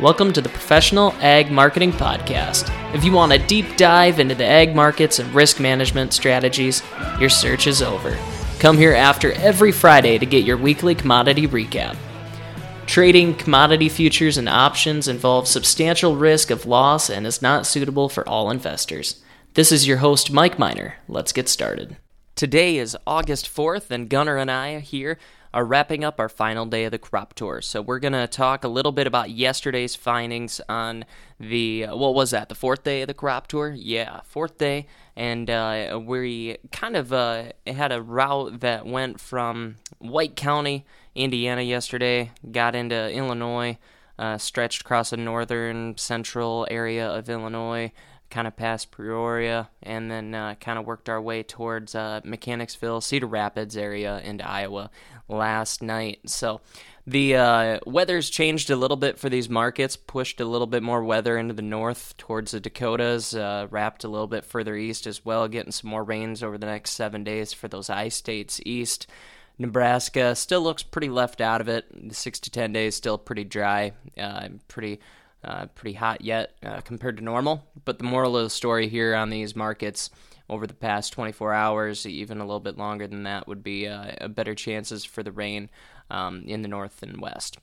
Welcome to the Professional Ag Marketing Podcast. If you want a deep dive into the ag markets and risk management strategies, your search is over. Come here after every Friday to get your weekly commodity recap. Trading commodity futures and options involves substantial risk of loss and is not suitable for all investors. This is your host, Mike Miner. Let's get started. Today is August 4th, and Gunnar and I are here are wrapping up our final day of the crop tour. So we're going to talk a little bit about yesterday's findings on the what was that? The fourth day of the crop tour? Yeah, fourth day, and uh, we kind of uh, had a route that went from White County, Indiana, yesterday, got into Illinois. Uh, stretched across the northern central area of Illinois, kind of past Peoria, and then uh, kind of worked our way towards uh, Mechanicsville, Cedar Rapids area into Iowa last night. So the uh, weather's changed a little bit for these markets, pushed a little bit more weather into the north towards the Dakotas, uh, wrapped a little bit further east as well, getting some more rains over the next seven days for those I states east. Nebraska still looks pretty left out of it. Six to ten days still pretty dry, uh, pretty uh, pretty hot yet uh, compared to normal. But the moral of the story here on these markets over the past 24 hours, even a little bit longer than that, would be uh, better chances for the rain um, in the north and west.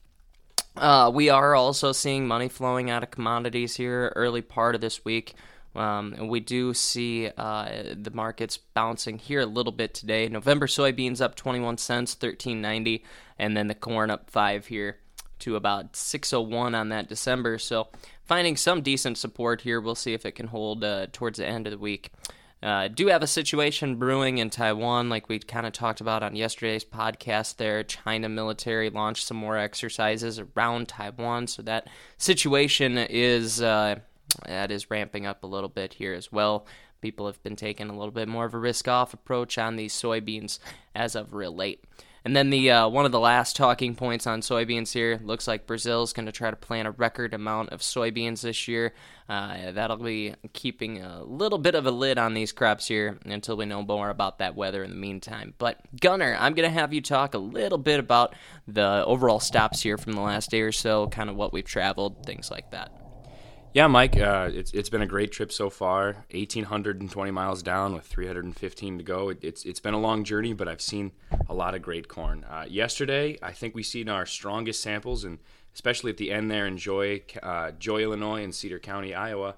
Uh, we are also seeing money flowing out of commodities here early part of this week. Um, and we do see uh, the markets bouncing here a little bit today. November soybeans up 21 cents, 13.90, and then the corn up five here to about 601 on that December. So finding some decent support here. We'll see if it can hold uh, towards the end of the week. Uh, do have a situation brewing in Taiwan, like we kind of talked about on yesterday's podcast. There, China military launched some more exercises around Taiwan, so that situation is uh, that is ramping up a little bit here as well. People have been taking a little bit more of a risk-off approach on these soybeans as of real late. And then the uh, one of the last talking points on soybeans here looks like Brazil is going to try to plant a record amount of soybeans this year. Uh, that'll be keeping a little bit of a lid on these crops here until we know more about that weather in the meantime. But Gunner, I'm going to have you talk a little bit about the overall stops here from the last day or so, kind of what we've traveled, things like that. Yeah, Mike, uh, it's it's been a great trip so far. Eighteen hundred and twenty miles down with three hundred and fifteen to go. It, it's it's been a long journey, but I've seen a lot of great corn. Uh, yesterday, I think we seen our strongest samples, and especially at the end there in Joy, uh, Joy, Illinois, and Cedar County, Iowa.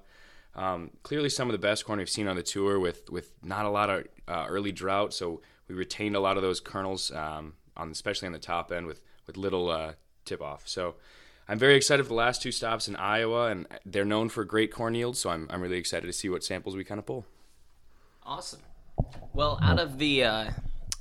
Um, clearly, some of the best corn we've seen on the tour, with with not a lot of uh, early drought, so we retained a lot of those kernels, um, on especially on the top end with with little uh, tip off. So. I'm very excited for the last two stops in Iowa, and they're known for great corn yields. So I'm, I'm really excited to see what samples we kind of pull. Awesome. Well, out of the uh,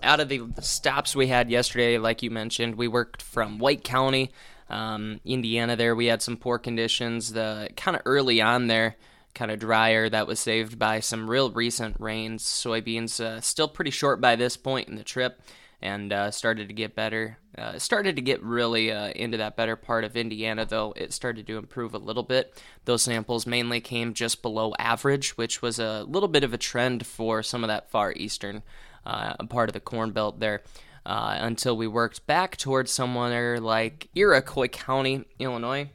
out of the stops we had yesterday, like you mentioned, we worked from White County, um, Indiana. There, we had some poor conditions. The kind of early on there, kind of drier. That was saved by some real recent rains. Soybeans uh, still pretty short by this point in the trip and uh, started to get better. Uh, started to get really uh, into that better part of Indiana, though it started to improve a little bit. Those samples mainly came just below average, which was a little bit of a trend for some of that far eastern uh, part of the Corn Belt there. Uh, until we worked back towards somewhere like Iroquois County, Illinois,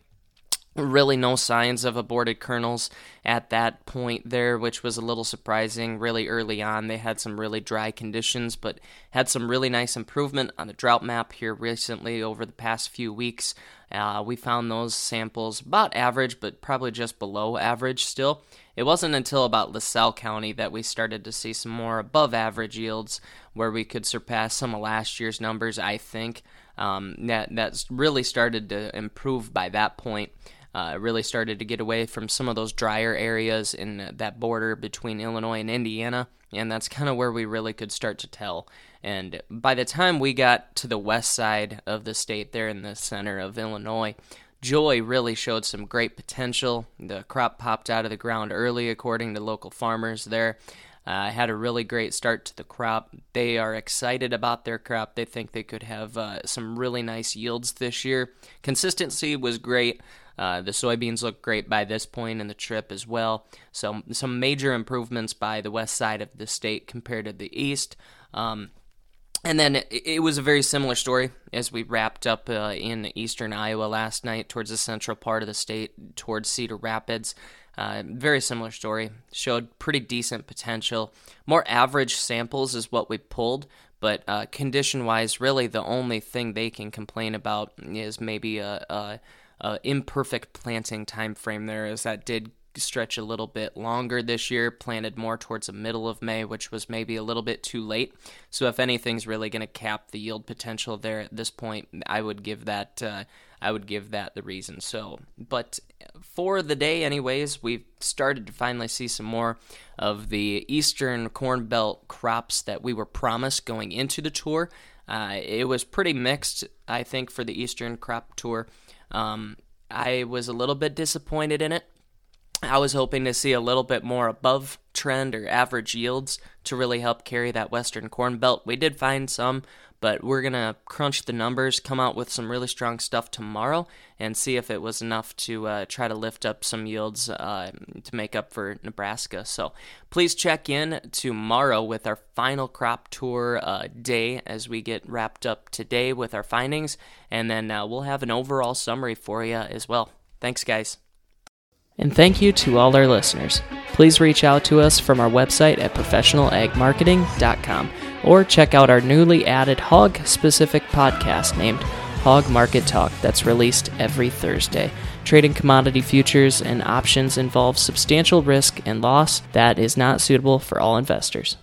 really no signs of aborted kernels at that point there, which was a little surprising. Really early on, they had some really dry conditions, but had some really nice improvement on the drought map here recently over the past few weeks. Uh, we found those samples about average, but probably just below average still. It wasn't until about LaSalle County that we started to see some more above average yields where we could surpass some of last year's numbers, I think. Um, that that's really started to improve by that point uh, really started to get away from some of those drier areas in that border between Illinois and Indiana, and that's kind of where we really could start to tell. And by the time we got to the west side of the state, there in the center of Illinois, Joy really showed some great potential. The crop popped out of the ground early, according to local farmers there. Uh, had a really great start to the crop. They are excited about their crop. They think they could have uh, some really nice yields this year. Consistency was great. Uh, the soybeans look great by this point in the trip as well. So, some major improvements by the west side of the state compared to the east. Um, and then it, it, was a very similar story as we wrapped up uh, in eastern Iowa last night towards the central part of the state, towards Cedar Rapids. Uh, very similar story. Showed pretty decent potential. More average samples is what we pulled, but uh, condition wise, really the only thing they can complain about is maybe a, a, a imperfect planting time frame there, as that did stretch a little bit longer this year, planted more towards the middle of May, which was maybe a little bit too late. So if anything's really going to cap the yield potential there at this point, I would give that uh, I would give that the reason. So, but for the day, anyways, we've started to finally see some more of the Eastern Corn Belt crops that we were promised going into the tour. Uh, it was pretty mixed, I think, for the Eastern Crop Tour. Um, I was a little bit disappointed in it. I was hoping to see a little bit more above trend or average yields to really help carry that Western Corn Belt. We did find some, but we're going to crunch the numbers, come out with some really strong stuff tomorrow, and see if it was enough to uh, try to lift up some yields uh, to make up for Nebraska. So please check in tomorrow with our final crop tour uh, day as we get wrapped up today with our findings, and then uh, we'll have an overall summary for you as well. Thanks, guys. And thank you to all our listeners. Please reach out to us from our website at professionalagmarketing.com or check out our newly added hog specific podcast named Hog Market Talk that's released every Thursday. Trading commodity futures and options involves substantial risk and loss that is not suitable for all investors.